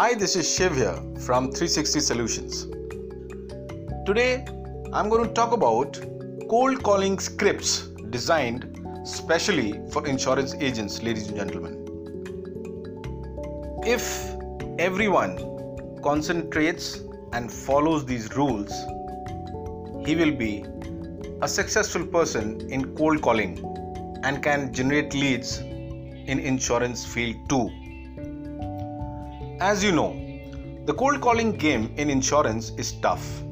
Hi, this is Shiv here from 360 Solutions. Today, I'm going to talk about cold calling scripts designed specially for insurance agents, ladies and gentlemen. If everyone concentrates and follows these rules, he will be a successful person in cold calling and can generate leads in insurance field too. As you know, the cold calling game in insurance is tough.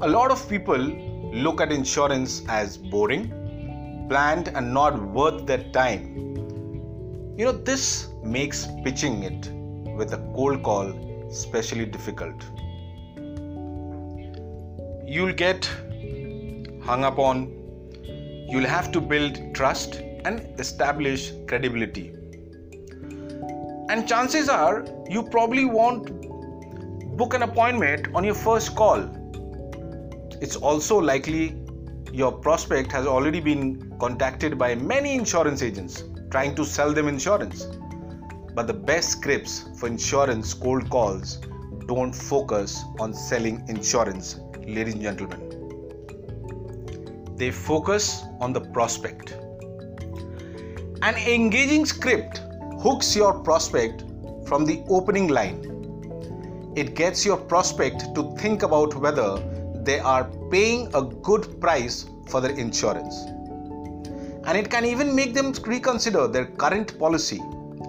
A lot of people look at insurance as boring, bland and not worth their time. You know, this makes pitching it with a cold call especially difficult. You'll get hung up on, you'll have to build trust and establish credibility. And chances are you probably won't book an appointment on your first call. It's also likely your prospect has already been contacted by many insurance agents trying to sell them insurance. But the best scripts for insurance cold calls don't focus on selling insurance, ladies and gentlemen. They focus on the prospect. An engaging script hooks your prospect from the opening line. It gets your prospect to think about whether they are paying a good price for their insurance. And it can even make them reconsider their current policy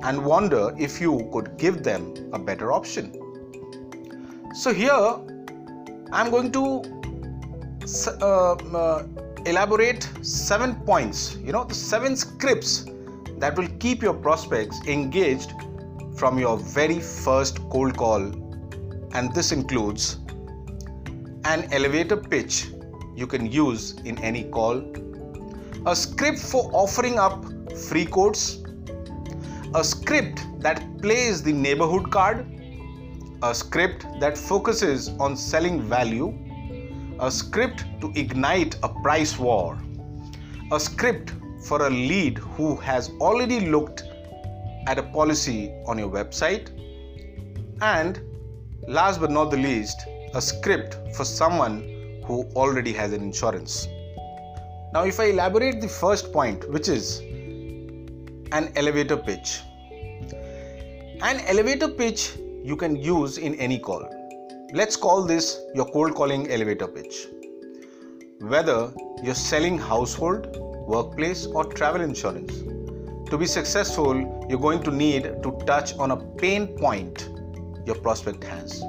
and wonder if you could give them a better option. So, here I'm going to uh, uh, elaborate seven points, you know, the seven scripts that will keep your prospects engaged from your very first cold call. And this includes an elevator pitch you can use in any call, a script for offering up free quotes, a script that plays the neighborhood card, a script that focuses on selling value, a script to ignite a price war, a script for a lead who has already looked at a policy on your website, and last but not the least, a script for someone who already has an insurance. Now, if I elaborate the first point, which is an elevator pitch. An elevator pitch you can use in any call. Let's call this your cold calling elevator pitch. Whether you're selling household, workplace, or travel insurance, to be successful, you're going to need to touch on a pain point your prospect has.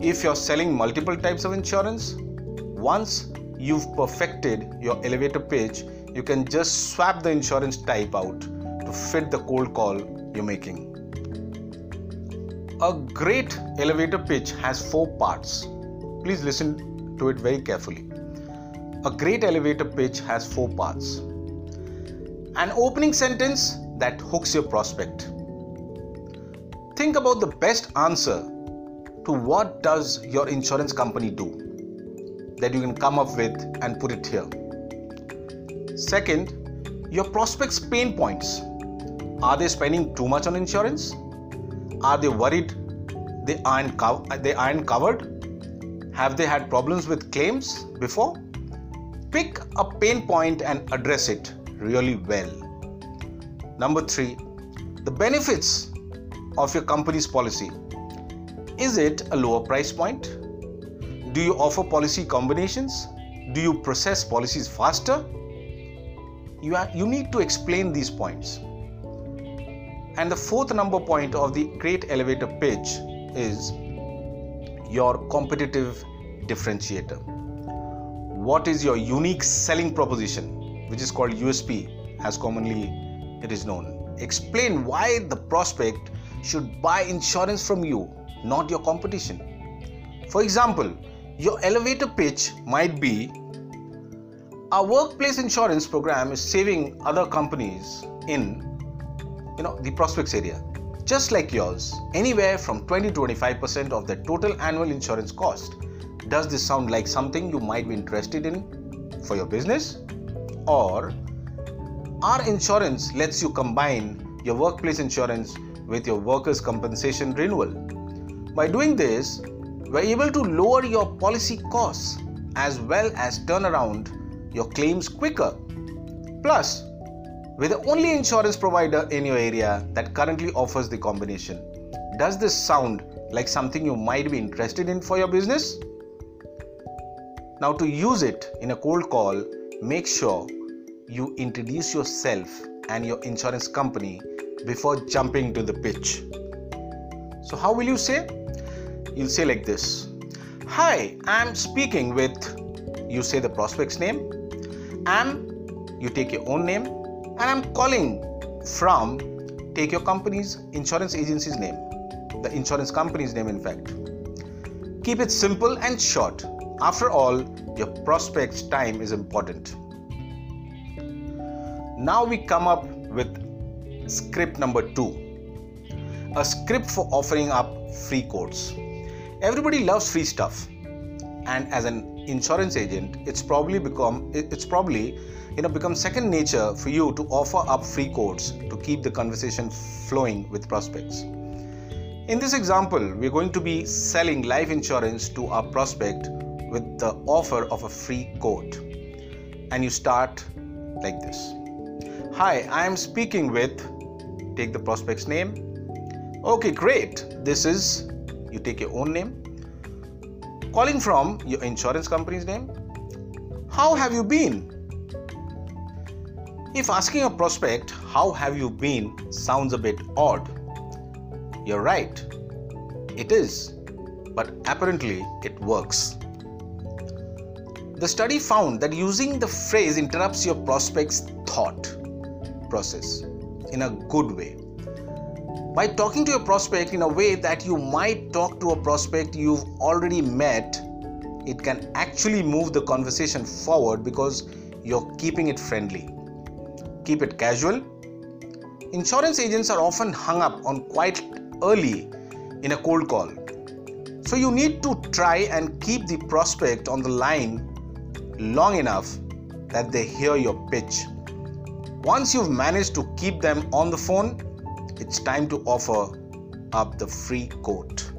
If you're selling multiple types of insurance, once you've perfected your elevator pitch, you can just swap the insurance type out to fit the cold call you're making. A great elevator pitch has four parts. Please listen to it very carefully. A great elevator pitch has four parts. An opening sentence that hooks your prospect. Think about the best answer to what does your insurance company do that you can come up with and put it here. Second, your prospects pain points. Are they spending too much on insurance? Are they worried they aren't, co- they aren't covered? Have they had problems with claims before? Pick a pain point and address it really well. Number three, the benefits of your company's policy. Is it a lower price point? Do you offer policy combinations? Do you process policies faster? You, are, you need to explain these points. And the fourth number point of the great elevator pitch is your competitive differentiator. What is your unique selling proposition, which is called USP, as commonly it is known? Explain why the prospect should buy insurance from you, not your competition. For example, your elevator pitch might be our workplace insurance program is saving other companies in you know the prospects area just like yours anywhere from 20 to 25% of the total annual insurance cost does this sound like something you might be interested in for your business or our insurance lets you combine your workplace insurance with your workers' compensation renewal. By doing this, we're able to lower your policy costs as well as turn around your claims quicker. Plus, we're the only insurance provider in your area that currently offers the combination. Does this sound like something you might be interested in for your business? Now, to use it in a cold call, make sure you introduce yourself and your insurance company before jumping to the pitch. So, how will you say? You'll say like this Hi, I'm speaking with, you say the prospect's name, am, you take your own name, and I'm calling from, take your company's insurance agency's name, the insurance company's name, in fact. Keep it simple and short. After all, your prospect's time is important. Now we come up with script number two a script for offering up free quotes. Everybody loves free stuff, and as an insurance agent, it's probably become it's probably you know become second nature for you to offer up free quotes to keep the conversation flowing with prospects. In this example, we're going to be selling life insurance to our prospect with the offer of a free quote. And you start like this. Hi, I am speaking with, take the prospect's name. Okay, great. This is, you take your own name. Calling from your insurance company's name. How have you been? If asking a prospect, How have you been? sounds a bit odd, you're right. It is, but apparently it works. The study found that using the phrase interrupts your prospect's thought process in a good way. By talking to your prospect in a way that you might talk to a prospect you've already met, it can actually move the conversation forward because you're keeping it friendly. Keep it casual. Insurance agents are often hung up on quite early in a cold call. So you need to try and keep the prospect on the line long enough that they hear your pitch once you've managed to keep them on the phone, it's time to offer up the free quote.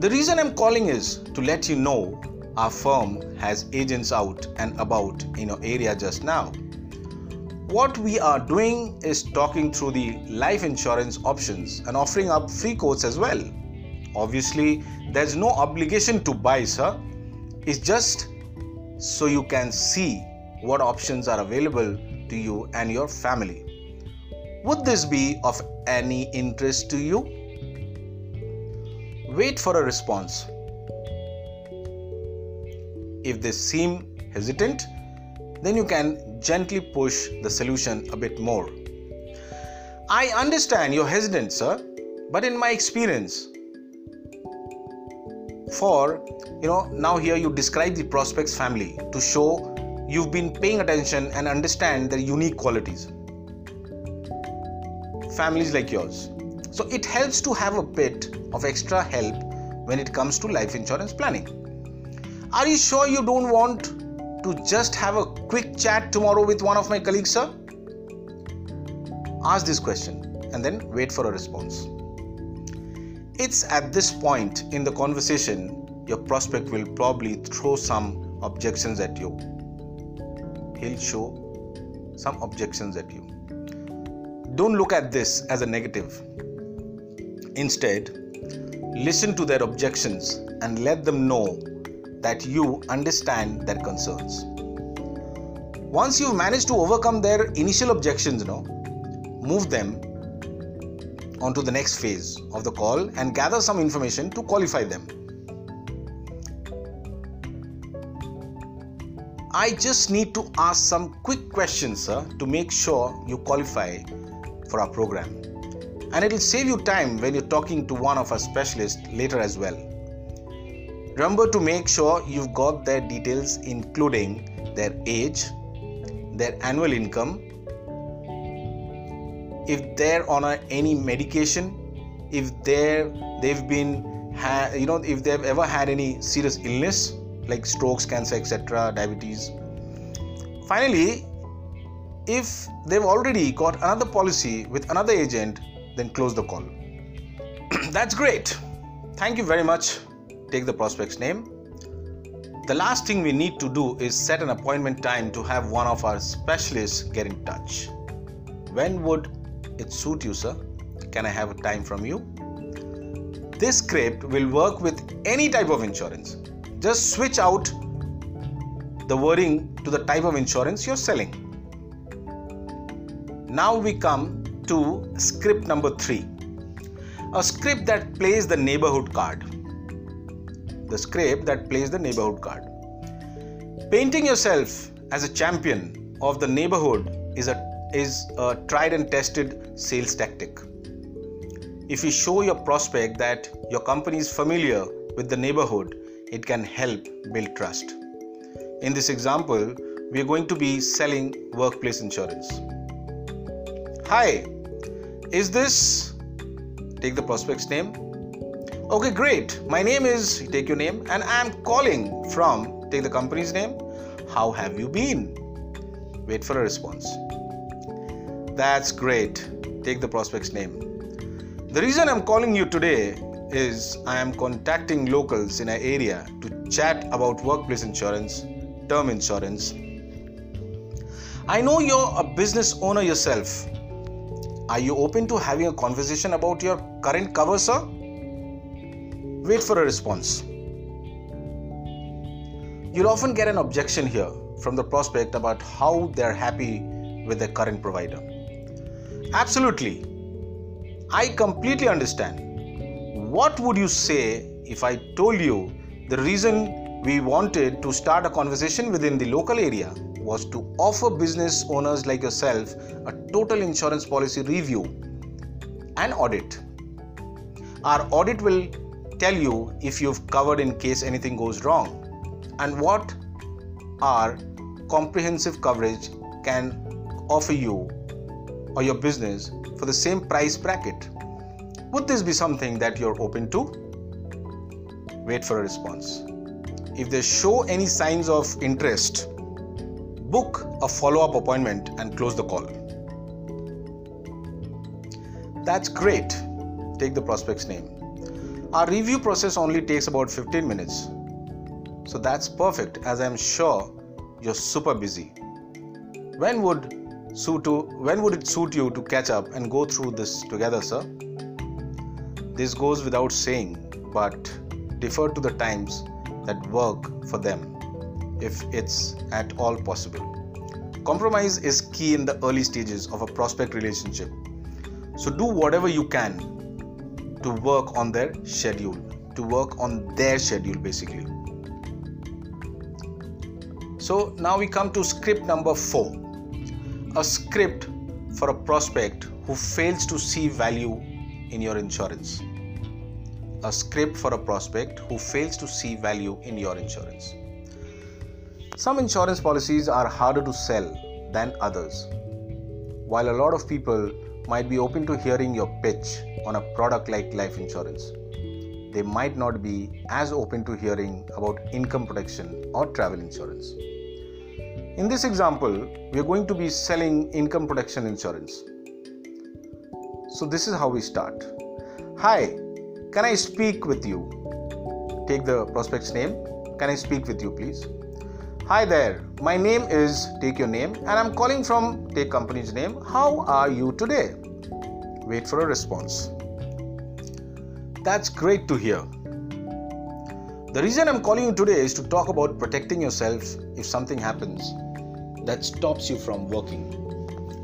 The reason I'm calling is to let you know our firm has agents out and about in your area just now. What we are doing is talking through the life insurance options and offering up free quotes as well. Obviously, there's no obligation to buy, sir. It's just so you can see what options are available to you and your family. Would this be of any interest to you? Wait for a response. If they seem hesitant, then you can gently push the solution a bit more. I understand you're hesitant, sir, but in my experience, for you know, now here you describe the prospect's family to show you've been paying attention and understand their unique qualities. Families like yours. So it helps to have a bit of extra help when it comes to life insurance planning. Are you sure you don't want to just have a quick chat tomorrow with one of my colleagues, sir? Ask this question and then wait for a response. It's at this point in the conversation your prospect will probably throw some objections at you he'll show some objections at you. Don't look at this as a negative. Instead, listen to their objections and let them know that you understand their concerns. Once you've managed to overcome their initial objections, know, move them onto the next phase of the call and gather some information to qualify them. I just need to ask some quick questions, sir, to make sure you qualify for our program. And it will save you time when you're talking to one of our specialists later as well. Remember to make sure you've got their details, including their age, their annual income, if they're on a, any medication, if they're they've been ha- you know if they've ever had any serious illness like strokes, cancer, etc., diabetes. Finally, if they've already got another policy with another agent, then close the call. That's great. Thank you very much. Take the prospect's name. The last thing we need to do is set an appointment time to have one of our specialists get in touch. When would it suit you, sir? Can I have a time from you? This script will work with any type of insurance. Just switch out the wording to the type of insurance you're selling. Now we come to script number three a script that plays the neighborhood card. The script that plays the neighborhood card. Painting yourself as a champion of the neighborhood is a is a tried and tested sales tactic. If you show your prospect that your company is familiar with the neighborhood, it can help build trust. In this example, we are going to be selling workplace insurance. Hi, is this? Take the prospect's name. Okay, great. My name is, take your name, and I'm calling from, take the company's name. How have you been? Wait for a response. That's great. Take the prospect's name. The reason I'm calling you today is I am contacting locals in our area to chat about workplace insurance, term insurance. I know you're a business owner yourself. Are you open to having a conversation about your current cover, sir? Wait for a response. You'll often get an objection here from the prospect about how they're happy with their current provider. Absolutely. I completely understand. What would you say if I told you the reason we wanted to start a conversation within the local area was to offer business owners like yourself a total insurance policy review and audit? Our audit will tell you if you've covered in case anything goes wrong and what our comprehensive coverage can offer you or your business for the same price bracket. Would this be something that you're open to? Wait for a response. If they show any signs of interest, book a follow up appointment and close the call. That's great. Take the prospect's name. Our review process only takes about 15 minutes. So that's perfect as I'm sure you're super busy. When would suit to when would it suit you to catch up and go through this together, sir? This goes without saying, but defer to the times that work for them if it's at all possible. Compromise is key in the early stages of a prospect relationship. So do whatever you can to work on their schedule, to work on their schedule basically. So now we come to script number 4 a script for a prospect who fails to see value in your insurance. A script for a prospect who fails to see value in your insurance. Some insurance policies are harder to sell than others. While a lot of people might be open to hearing your pitch on a product like life insurance, they might not be as open to hearing about income protection or travel insurance. In this example, we are going to be selling income protection insurance. So, this is how we start. Hi, can I speak with you? Take the prospect's name. Can I speak with you, please? Hi there, my name is Take Your Name, and I'm calling from Take Company's name. How are you today? Wait for a response. That's great to hear. The reason I'm calling you today is to talk about protecting yourself if something happens that stops you from working.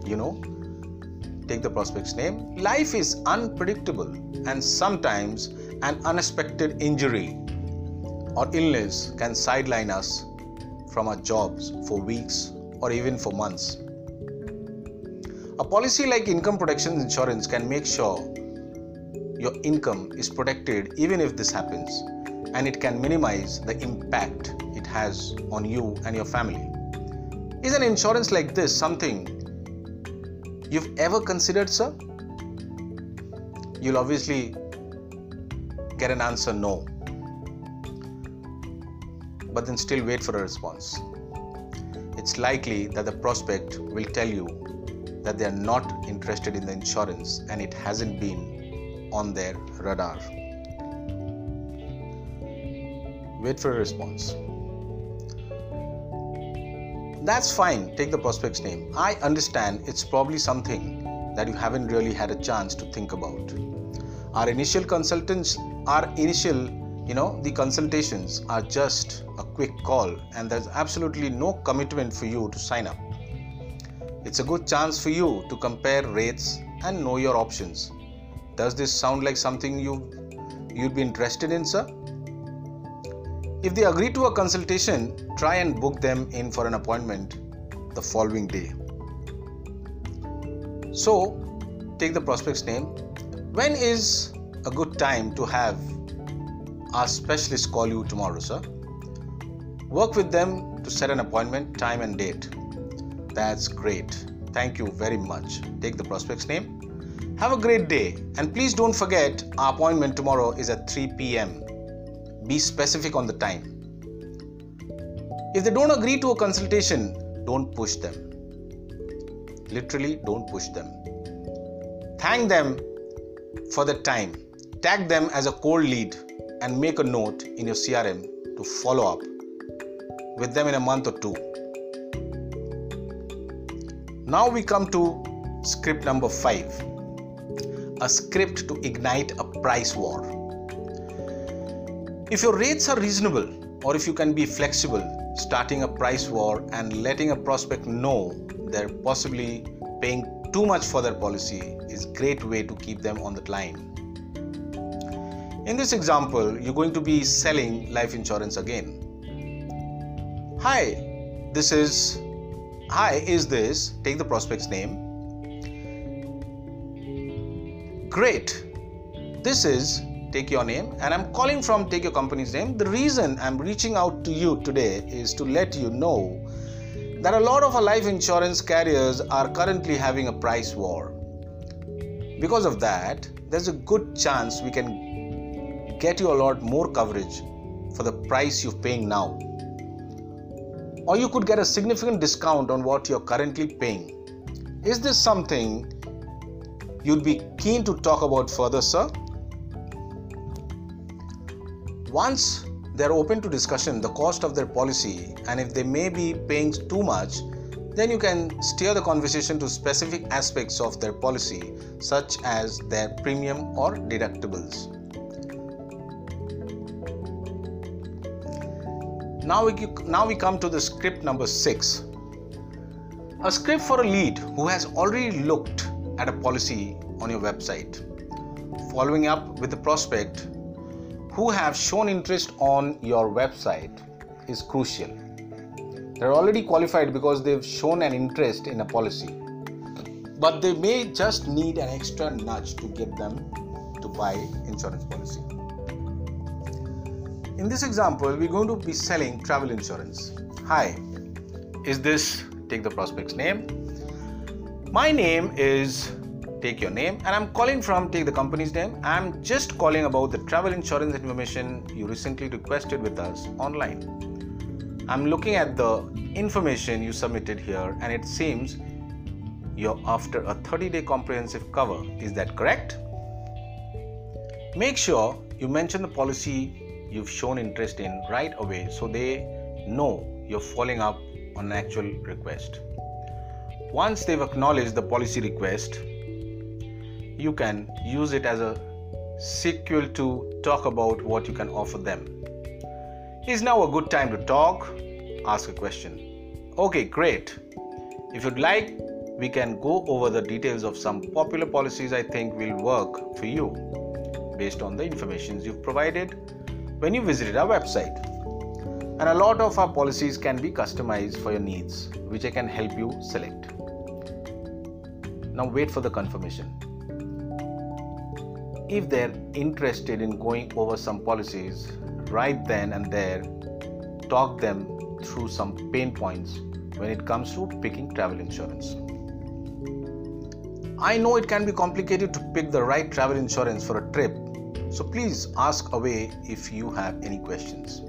You know, take the prospect's name. Life is unpredictable, and sometimes an unexpected injury or illness can sideline us from our jobs for weeks or even for months. A policy like income protection insurance can make sure your income is protected even if this happens, and it can minimize the impact it has on you and your family. Is an insurance like this something you've ever considered, sir? You'll obviously get an answer no. But then still wait for a response. It's likely that the prospect will tell you that they are not interested in the insurance and it hasn't been on their radar. Wait for a response. That's fine, take the prospect's name. I understand it's probably something that you haven't really had a chance to think about. Our initial consultants, our initial, you know, the consultations are just a quick call and there's absolutely no commitment for you to sign up. It's a good chance for you to compare rates and know your options. Does this sound like something you you'd be interested in, sir? If they agree to a consultation, try and book them in for an appointment the following day. So, take the prospect's name. When is a good time to have our specialist call you tomorrow, sir? Work with them to set an appointment, time, and date. That's great. Thank you very much. Take the prospect's name. Have a great day, and please don't forget our appointment tomorrow is at 3 pm. Be specific on the time. If they don't agree to a consultation, don't push them. Literally, don't push them. Thank them for the time. Tag them as a cold lead and make a note in your CRM to follow up with them in a month or two. Now we come to script number five a script to ignite a price war. If your rates are reasonable, or if you can be flexible, starting a price war and letting a prospect know they're possibly paying too much for their policy is a great way to keep them on the line. In this example, you're going to be selling life insurance again. Hi, this is Hi, is this take the prospect's name? Great. This is take your name and i'm calling from take your company's name. The reason i'm reaching out to you today is to let you know that a lot of our life insurance carriers are currently having a price war. Because of that there's a good chance we can get you a lot more coverage for the price you're paying now. Or you could get a significant discount on what you're currently paying. Is this something you'd be keen to talk about further sir once they're open to discussion the cost of their policy and if they may be paying too much then you can steer the conversation to specific aspects of their policy such as their premium or deductibles. Now we now we come to the script number 6 a script for a lead who has already looked at a policy on your website. Following up with the prospect who have shown interest on your website is crucial. They're already qualified because they've shown an interest in a policy, but they may just need an extra nudge to get them to buy insurance policy. In this example, we're going to be selling travel insurance. Hi, is this take the prospect's name? My name is take your name and i'm calling from take the company's name. I'm just calling about the travel insurance information you recently requested with us online. I'm looking at the information you submitted here and it seems you're after a 30 day comprehensive cover. Is that correct? Make sure you mention the policy you've shown interest in right away so they know you're following up on an actual request. Once they've acknowledged the policy request you can use it as a sequel to talk about what you can offer them. Is now a good time to talk? Ask a question. Okay, great. If you'd like, we can go over the details of some popular policies I think will work for you based on the information you've provided when you visited our website. And a lot of our policies can be customized for your needs, which I can help you select. Now, wait for the confirmation if they're interested in going over some policies right then and there talk them through some pain points when it comes to picking travel insurance i know it can be complicated to pick the right travel insurance for a trip so please ask away if you have any questions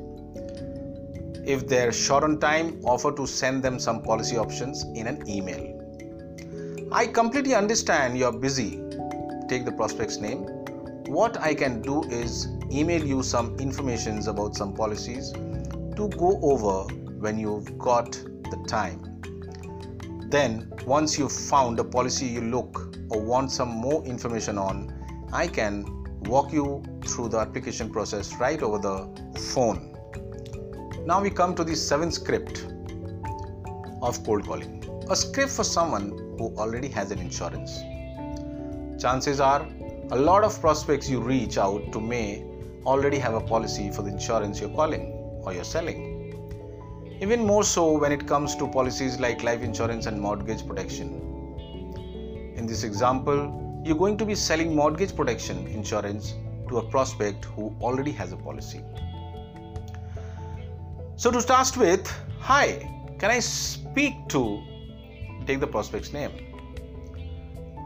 if they're short on time offer to send them some policy options in an email I completely understand you're busy. Take the prospect's name. What I can do is email you some informations about some policies to go over when you've got the time. Then, once you've found a policy you look or want some more information on, I can walk you through the application process right over the phone. Now we come to the seventh script of cold calling a script for someone who already has an insurance. Chances are a lot of prospects you reach out to may already have a policy for the insurance you're calling or you're selling. Even more so when it comes to policies like life insurance and mortgage protection. In this example, you're going to be selling mortgage protection insurance to a prospect who already has a policy. So, to start with, hi, can I speak to take the prospect's name?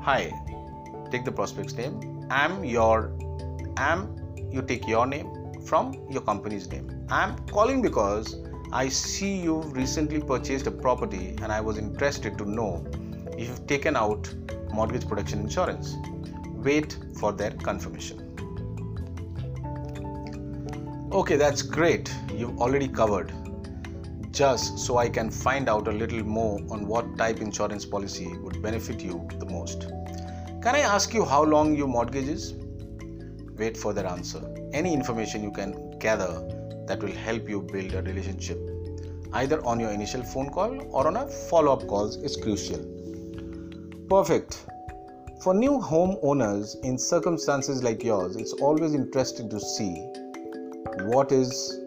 Hi, take the prospect's name. I'm your, am you take your name from your company's name. I'm calling because I see you've recently purchased a property and I was interested to know if you've taken out mortgage protection insurance. Wait for their confirmation. Okay, that's great. You've already covered just so I can find out a little more on what type insurance policy would benefit you the most. Can I ask you how long your mortgage is? Wait for their answer. Any information you can gather that will help you build a relationship either on your initial phone call or on a follow-up calls is crucial. Perfect. For new home owners in circumstances like yours, it's always interesting to see what is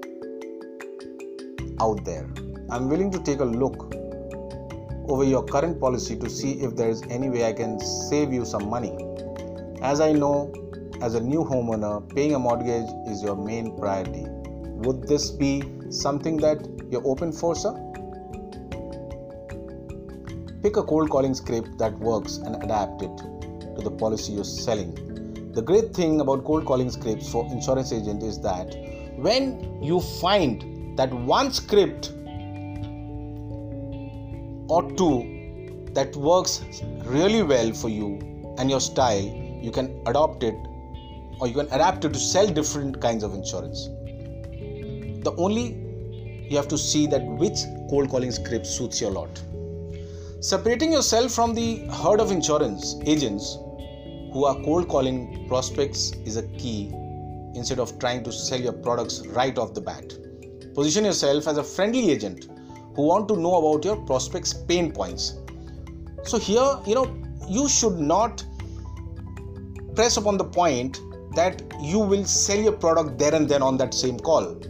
out there. I'm willing to take a look over your current policy to see if there is any way I can save you some money. As I know, as a new homeowner, paying a mortgage is your main priority. Would this be something that you're open for, sir? Pick a cold calling script that works and adapt it to the policy you're selling. The great thing about cold calling scripts for insurance agent is that when you find that one script or two that works really well for you and your style, you can adopt it or you can adapt it to sell different kinds of insurance. The only you have to see that which cold calling script suits your lot. Separating yourself from the herd of insurance agents who are cold calling prospects is a key instead of trying to sell your products right off the bat. Position yourself as a friendly agent who want to know about your prospects' pain points. So here, you know, you should not press upon the point that you will sell your product there and then on that same call.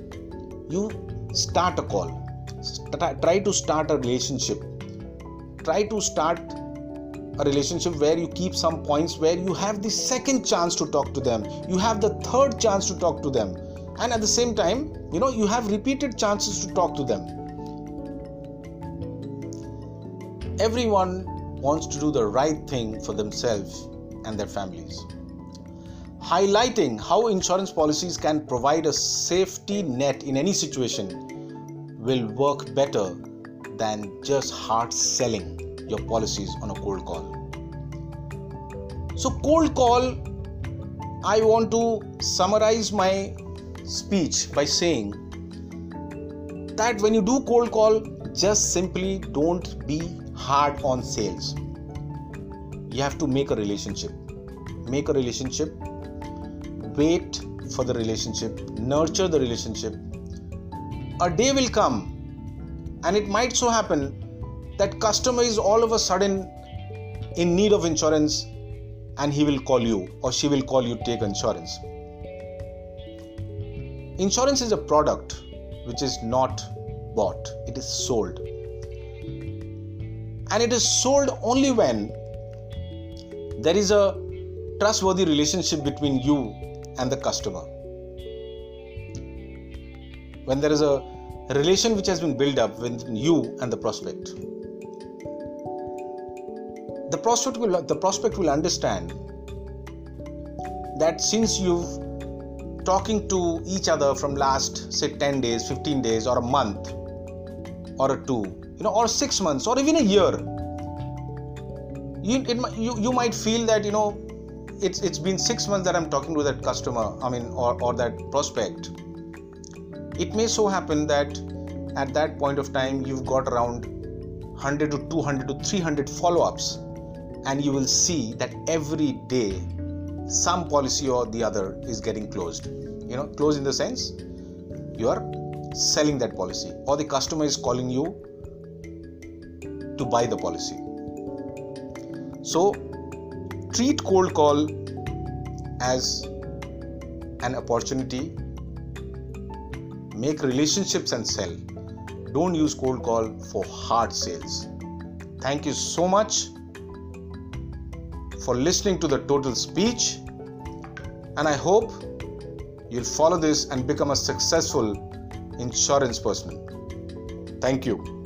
You start a call. Try to start a relationship. Try to start a relationship where you keep some points where you have the second chance to talk to them. You have the third chance to talk to them and at the same time you know you have repeated chances to talk to them everyone wants to do the right thing for themselves and their families. Highlighting how insurance policies can provide a safety net in any situation will work better than just hard selling your policies on a cold call. So cold call i want to summarize my speech by saying that when you do cold call, just simply don't be hard on sales. You have to make a relationship. Make a relationship. Wait for the relationship. Nurture the relationship. A day will come, and it might so happen that customer is all of a sudden in need of insurance and he will call you or she will call you take insurance Insurance is a product which is not bought, it is sold. And it is sold only when there is a trustworthy relationship between you and the customer. When there is a relation which has been built up between you and the prospect. The prospect will the prospect will understand that since you've talking to each other from last say 10 days 15 days or a month or a two you know or 6 months or even a year. You, it, you you might feel that you know it's it's been six months that i'm talking to that customer i mean or, or that prospect. It may so happen that at that point of time you've got around 100 to 200 to 300 follow-ups and you will see that every day some policy or the other is getting closed. You know closed in the sense you are selling that policy or the customer is calling you to buy the policy. So treat cold call as an opportunity. Make relationships and sell. Don't use cold call for hard sales. Thank you so much for listening to the total speech. And i hope you'll follow this and become a successful insurance person. Thank you